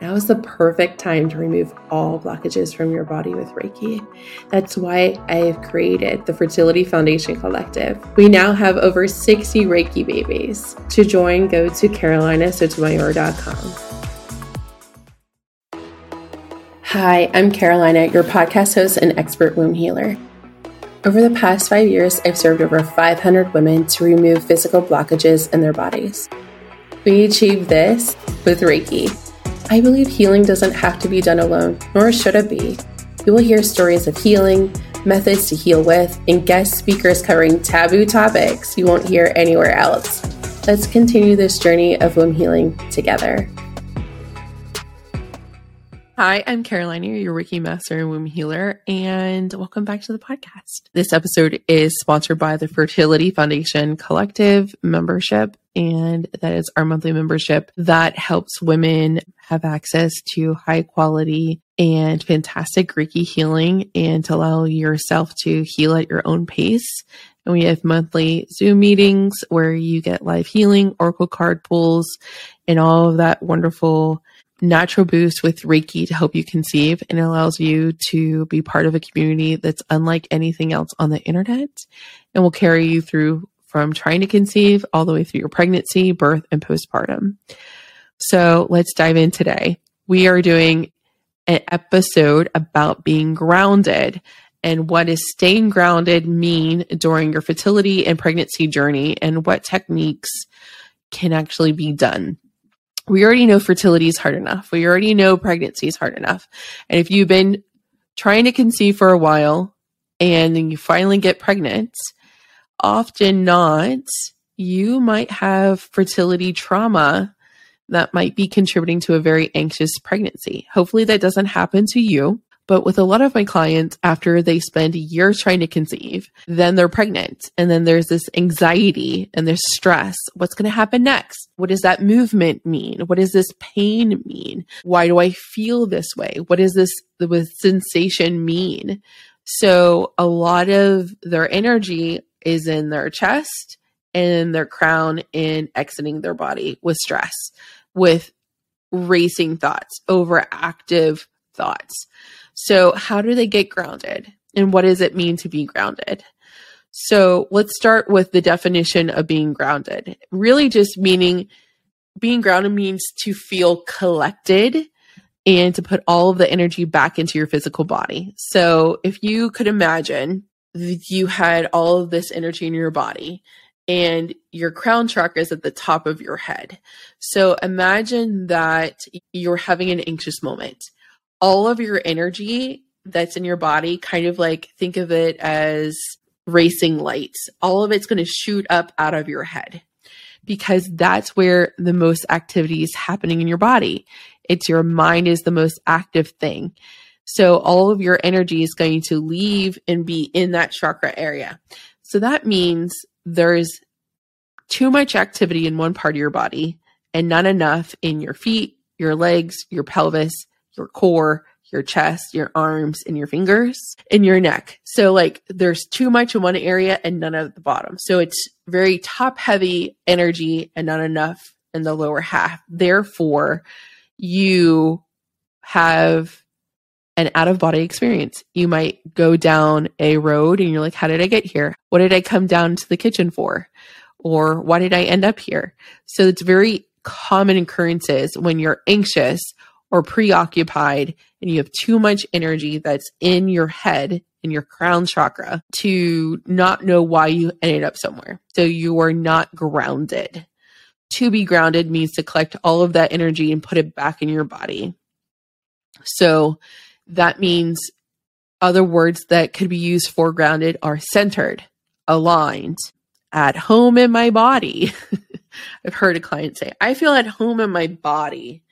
Now is the perfect time to remove all blockages from your body with Reiki. That's why I have created the Fertility Foundation Collective. We now have over 60 Reiki babies. To join, go to carolinasotomayor.com. Hi, I'm Carolina, your podcast host and expert womb healer. Over the past five years, I've served over 500 women to remove physical blockages in their bodies. We achieve this with Reiki I believe healing doesn't have to be done alone, nor should it be. You will hear stories of healing, methods to heal with, and guest speakers covering taboo topics you won't hear anywhere else. Let's continue this journey of womb healing together. Hi, I'm Carolina, your Reiki Master and Womb Healer, and welcome back to the podcast. This episode is sponsored by the Fertility Foundation Collective membership, and that is our monthly membership that helps women have access to high quality and fantastic Reiki healing and to allow yourself to heal at your own pace. And we have monthly Zoom meetings where you get live healing, oracle card pulls, and all of that wonderful natural boost with Reiki to help you conceive and allows you to be part of a community that's unlike anything else on the internet and will carry you through from trying to conceive all the way through your pregnancy, birth, and postpartum. So let's dive in today. We are doing an episode about being grounded and what does staying grounded mean during your fertility and pregnancy journey and what techniques can actually be done we already know fertility is hard enough. We already know pregnancy is hard enough. And if you've been trying to conceive for a while and then you finally get pregnant, often not, you might have fertility trauma that might be contributing to a very anxious pregnancy. Hopefully that doesn't happen to you. But with a lot of my clients, after they spend years trying to conceive, then they're pregnant. And then there's this anxiety and there's stress. What's going to happen next? What does that movement mean? What does this pain mean? Why do I feel this way? What does this the sensation mean? So a lot of their energy is in their chest and their crown in exiting their body with stress, with racing thoughts, overactive thoughts. So, how do they get grounded? And what does it mean to be grounded? So, let's start with the definition of being grounded. Really, just meaning being grounded means to feel collected and to put all of the energy back into your physical body. So, if you could imagine you had all of this energy in your body and your crown chakra is at the top of your head. So imagine that you're having an anxious moment all of your energy that's in your body, kind of like think of it as racing lights. All of it's going to shoot up out of your head because that's where the most activity is happening in your body. It's your mind is the most active thing. So all of your energy is going to leave and be in that chakra area. So that means there's too much activity in one part of your body and not enough in your feet, your legs, your pelvis, your core, your chest, your arms, and your fingers, and your neck. So, like, there's too much in one area and none at the bottom. So, it's very top heavy energy and not enough in the lower half. Therefore, you have an out of body experience. You might go down a road and you're like, How did I get here? What did I come down to the kitchen for? Or why did I end up here? So, it's very common occurrences when you're anxious or preoccupied and you have too much energy that's in your head in your crown chakra to not know why you ended up somewhere. So you are not grounded. To be grounded means to collect all of that energy and put it back in your body. So that means other words that could be used for grounded are centered, aligned, at home in my body. I've heard a client say, I feel at home in my body.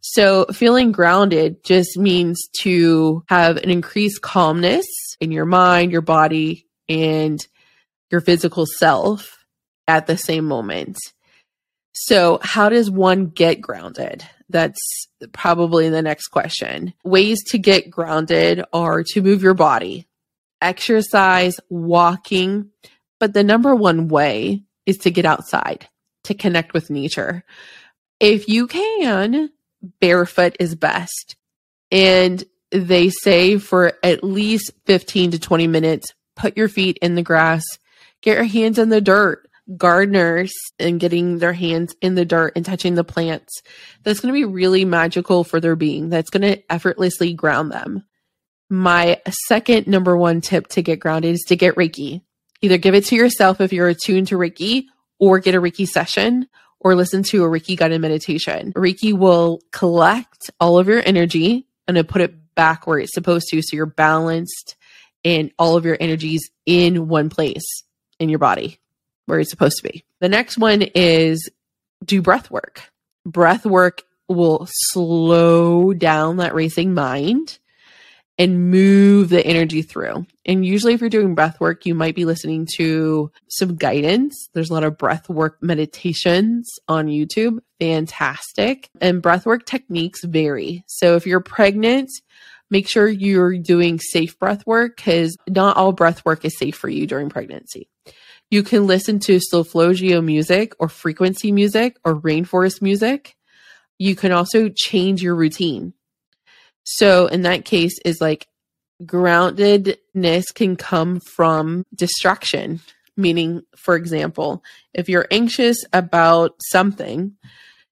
So feeling grounded just means to have an increased calmness in your mind, your body, and your physical self at the same moment. So, how does one get grounded? That's probably the next question. Ways to get grounded are to move your body, exercise, walking, but the number one way is to get outside, to connect with nature. If you can, barefoot is best. And they say for at least 15 to 20 minutes, put your feet in the grass, get your hands in the dirt. Gardeners and getting their hands in the dirt and touching the plants. That's going to be really magical for their being. That's going to effortlessly ground them. My second number one tip to get grounded is to get Reiki. Either give it to yourself if you're attuned to Reiki or get a Reiki session or listen to a Reiki guided meditation. Reiki will collect all of your energy and put it back where it's supposed to. So you're balanced and all of your energies in one place in your body where it's supposed to be. The next one is do breath work. Breath work will slow down that racing mind and move the energy through. And usually, if you're doing breath work, you might be listening to some guidance. There's a lot of breath work meditations on YouTube. Fantastic. And breath work techniques vary. So, if you're pregnant, make sure you're doing safe breath work because not all breath work is safe for you during pregnancy. You can listen to solfeggio music or frequency music or rainforest music. You can also change your routine. So in that case is like groundedness can come from distraction. Meaning, for example, if you're anxious about something,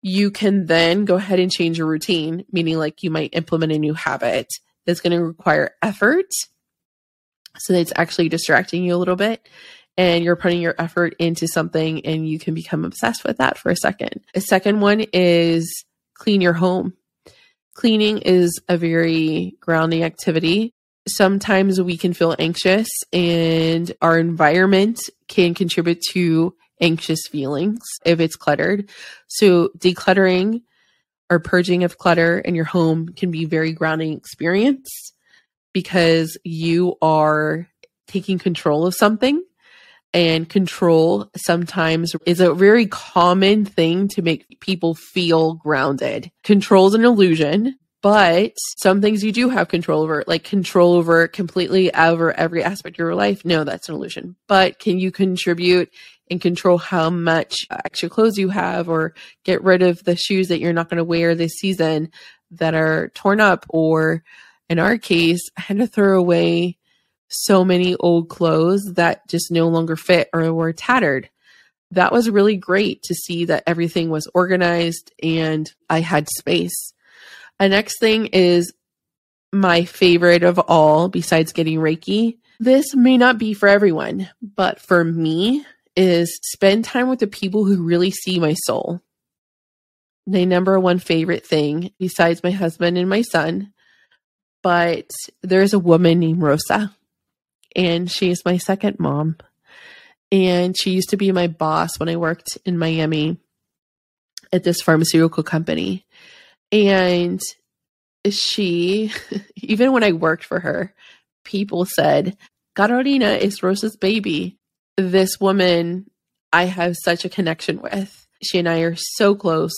you can then go ahead and change your routine, meaning like you might implement a new habit that's going to require effort. So that it's actually distracting you a little bit and you're putting your effort into something and you can become obsessed with that for a second. A second one is clean your home. Cleaning is a very grounding activity. Sometimes we can feel anxious and our environment can contribute to anxious feelings if it's cluttered. So decluttering or purging of clutter in your home can be very grounding experience because you are taking control of something and control sometimes is a very common thing to make people feel grounded. Control is an illusion, but some things you do have control over, like control over completely over every aspect of your life. No, that's an illusion. But can you contribute and control how much extra clothes you have or get rid of the shoes that you're not going to wear this season that are torn up? Or in our case, I had to throw away so many old clothes that just no longer fit or were tattered. That was really great to see that everything was organized and I had space. The next thing is my favorite of all, besides getting Reiki. This may not be for everyone, but for me, is spend time with the people who really see my soul. My number one favorite thing, besides my husband and my son, but there's a woman named Rosa and she's my second mom. And she used to be my boss when I worked in Miami at this pharmaceutical company. And she, even when I worked for her, people said, Carolina is Rosa's baby. This woman I have such a connection with. She and I are so close.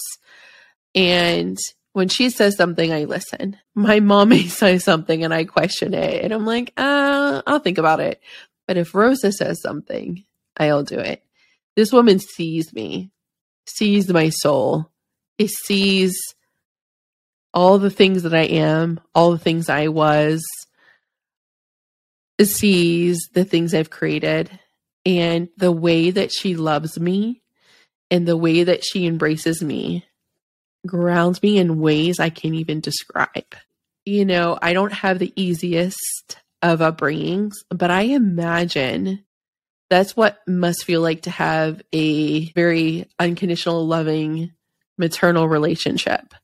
And when she says something, I listen. My mom may say something and I question it. And I'm like, uh, I'll think about it. But if Rosa says something, I'll do it. This woman sees me, sees my soul. It sees all the things that I am, all the things I was, it sees the things I've created and the way that she loves me and the way that she embraces me grounds me in ways I can't even describe. You know, I don't have the easiest of upbringings, but I imagine that's what must feel like to have a very unconditional, loving maternal relationship.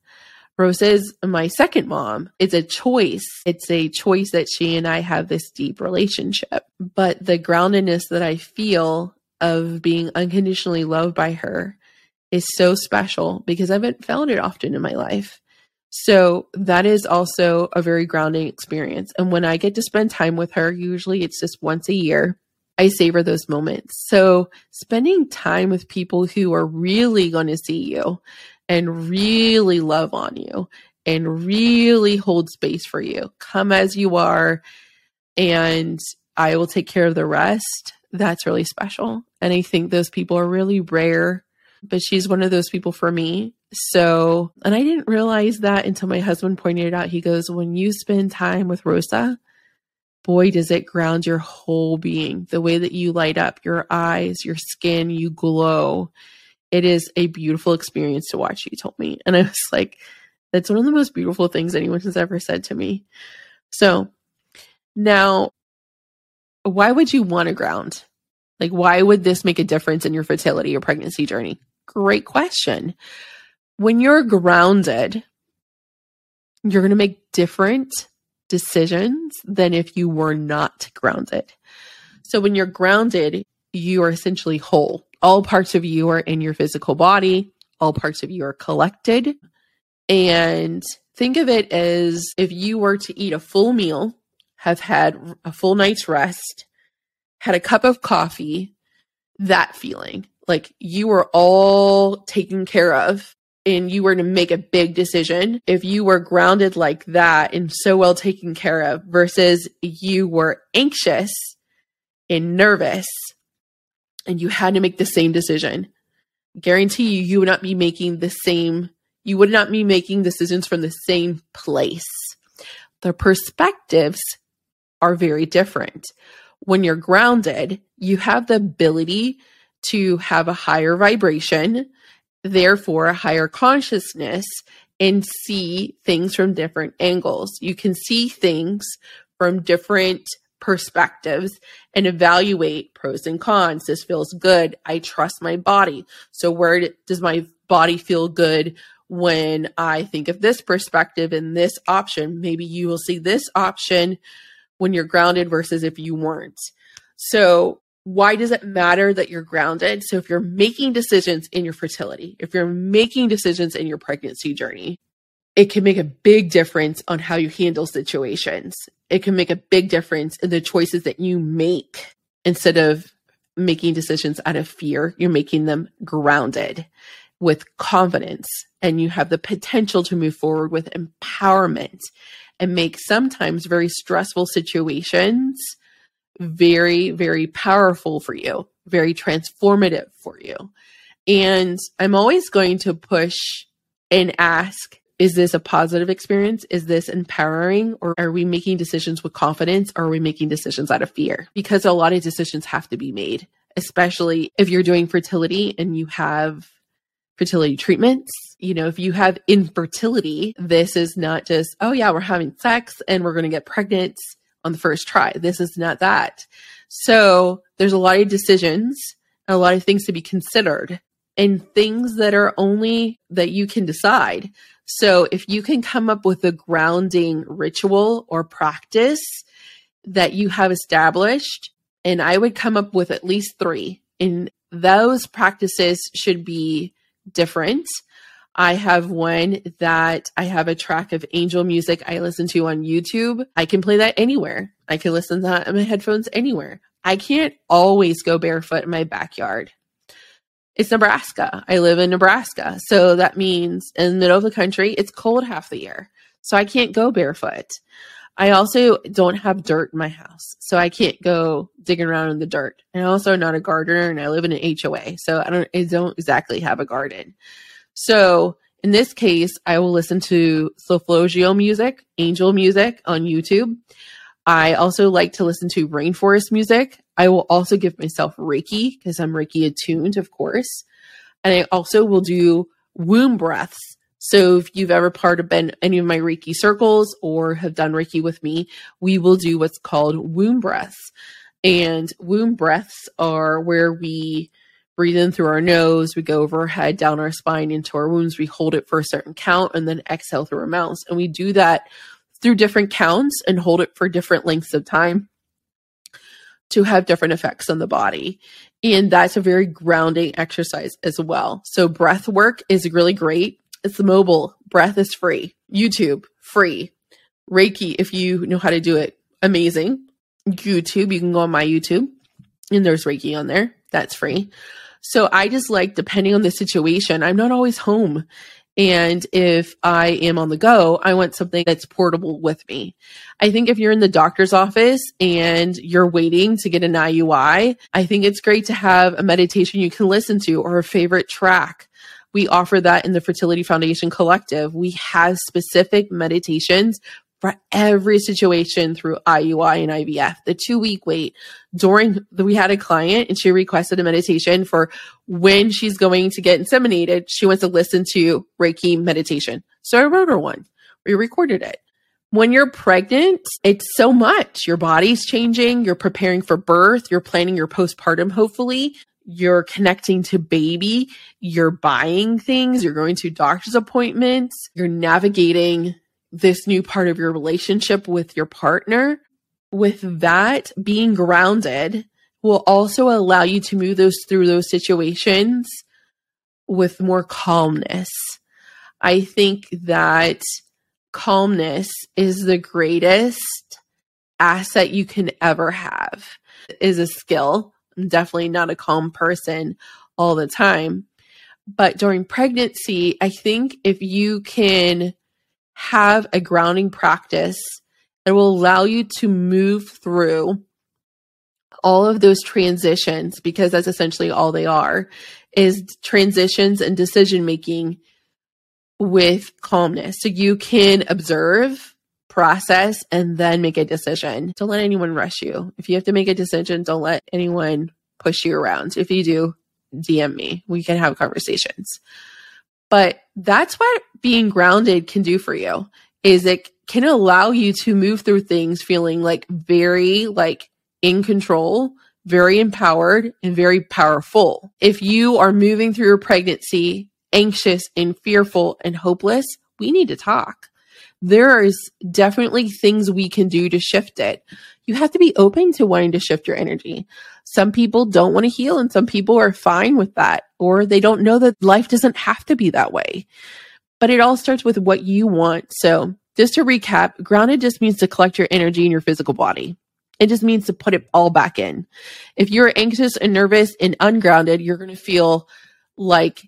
Rose is my second mom. It's a choice. It's a choice that she and I have this deep relationship. But the groundedness that I feel of being unconditionally loved by her is so special because I haven't found it often in my life. So that is also a very grounding experience. And when I get to spend time with her, usually it's just once a year, I savor those moments. So spending time with people who are really going to see you and really love on you and really hold space for you, come as you are, and I will take care of the rest. That's really special. And I think those people are really rare but she's one of those people for me So, and I didn't realize that until my husband pointed it out. He goes, When you spend time with Rosa, boy, does it ground your whole being. The way that you light up your eyes, your skin, you glow. It is a beautiful experience to watch, he told me. And I was like, That's one of the most beautiful things anyone has ever said to me. So, now, why would you want to ground? Like, why would this make a difference in your fertility or pregnancy journey? Great question. When you're grounded, you're going to make different decisions than if you were not grounded. So when you're grounded, you are essentially whole. All parts of you are in your physical body, all parts of you are collected. And think of it as if you were to eat a full meal, have had a full night's rest, had a cup of coffee, that feeling like you were all taken care of and you were to make a big decision, if you were grounded like that and so well taken care of versus you were anxious and nervous and you had to make the same decision, guarantee you, you would not be making the same, you would not be making decisions from the same place. The perspectives are very different when you're grounded, you have the ability to have a higher vibration, therefore, a higher consciousness, and see things from different angles. You can see things from different perspectives and evaluate pros and cons. This feels good. I trust my body. So, where does my body feel good when I think of this perspective and this option? Maybe you will see this option when you're grounded versus if you weren't. So, why does it matter that you're grounded? So, if you're making decisions in your fertility, if you're making decisions in your pregnancy journey, it can make a big difference on how you handle situations. It can make a big difference in the choices that you make instead of making decisions out of fear. You're making them grounded with confidence, and you have the potential to move forward with empowerment and make sometimes very stressful situations very, very powerful for you, very transformative for you. And I'm always going to push and ask, is this a positive experience? Is this empowering? Or are we making decisions with confidence? Or are we making decisions out of fear? Because a lot of decisions have to be made, especially if you're doing fertility and you have fertility treatments. You know, if you have infertility, this is not just, oh, yeah, we're having sex and we're going to get pregnant on the first try. This is not that. So there's a lot of decisions, a lot of things to be considered, and things that are only that you can decide. So if you can come up with a grounding ritual or practice that you have established, and I would come up with at least three, and those practices should be different. I have one that I have a track of angel music I listen to on YouTube. I can play that anywhere. I can listen to that in my headphones anywhere. I can't always go barefoot in my backyard. It's Nebraska. I live in Nebraska. So that means in the middle of the country, it's cold half the year. So I can't go barefoot. I also don't have dirt in my house, so I can't go digging around in the dirt. And also not a gardener, and I live in an HOA, so I don't I don't exactly have a garden. So in this case, I will listen to Solfeggio music, angel music on YouTube. I also like to listen to rainforest music. I will also give myself Reiki because I'm Reiki attuned, of course. And I also will do womb breaths so if you've ever part of been any of my Reiki circles or have done Reiki with me, we will do what's called womb breaths. And womb breaths are where we breathe in through our nose, we go over our head, down our spine into our wombs, we hold it for a certain count, and then exhale through our mouths. And we do that through different counts and hold it for different lengths of time to have different effects on the body. And that's a very grounding exercise as well. So breath work is really great it's mobile. Breath is free. YouTube, free. Reiki, if you know how to do it, amazing. YouTube, you can go on my YouTube and there's Reiki on there. That's free. So I just like, depending on the situation, I'm not always home. And if I am on the go, I want something that's portable with me. I think if you're in the doctor's office and you're waiting to get an IUI, I think it's great to have a meditation you can listen to or a favorite track We offer that in the Fertility Foundation Collective. We have specific meditations for every situation through IUI and IVF. The two week wait during the, we had a client and she requested a meditation for when she's going to get inseminated. She wants to listen to Reiki meditation. So I wrote her one. We recorded it. When you're pregnant, it's so much. Your body's changing. You're preparing for birth. You're planning your postpartum, hopefully. You're connecting to baby. You're buying things. You're going to doctor's appointments. You're navigating this new part of your relationship with your partner, with that being grounded will also allow you to move those through those situations with more calmness. I think that calmness is the greatest asset you can ever have. Is a skill. I'm definitely not a calm person all the time. But during pregnancy, I think if you can have a grounding practice that will allow you to move through all of those transitions because that's essentially all they are is transitions and decision making with calmness. So you can observe process and then make a decision. Don't let anyone rush you. If you have to make a decision don't let anyone push you around. If you do dm me. We can have conversations but that's what being grounded can do for you is it can allow you to move through things feeling like very like in control, very empowered and very powerful. If you are moving through your pregnancy anxious and fearful and hopeless, we need to talk. There is definitely things we can do to shift it. You have to be open to wanting to shift your energy. Some people don't want to heal and some people are fine with that or they don't know that life doesn't have to be that way. But it all starts with what you want. So just to recap, grounded just means to collect your energy in your physical body. It just means to put it all back in. If you're anxious and nervous and ungrounded, you're going to feel like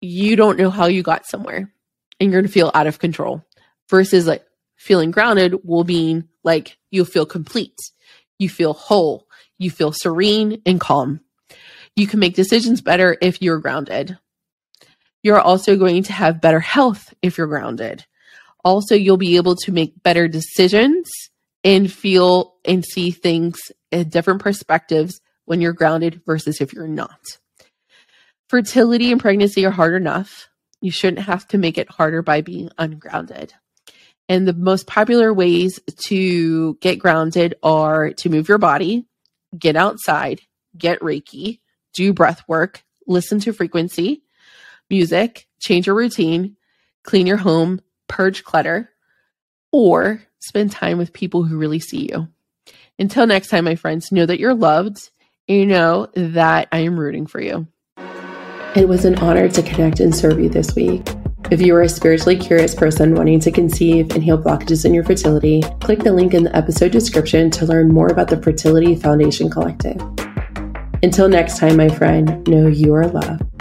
you don't know how you got somewhere and you're going to feel out of control versus like feeling grounded will mean like you'll feel complete. You feel whole. You feel serene and calm. You can make decisions better if you're grounded. You're also going to have better health if you're grounded. Also, you'll be able to make better decisions and feel and see things in different perspectives when you're grounded versus if you're not. Fertility and pregnancy are hard enough. You shouldn't have to make it harder by being ungrounded. And the most popular ways to get grounded are to move your body, get outside, get Reiki, do breath work, listen to frequency, music, change your routine, clean your home, purge clutter, or spend time with people who really see you. Until next time, my friends, know that you're loved. And you know that I am rooting for you. It was an honor to connect and serve you this week. If you are a spiritually curious person wanting to conceive and heal blockages in your fertility, click the link in the episode description to learn more about the Fertility Foundation Collective. Until next time, my friend, know you are loved.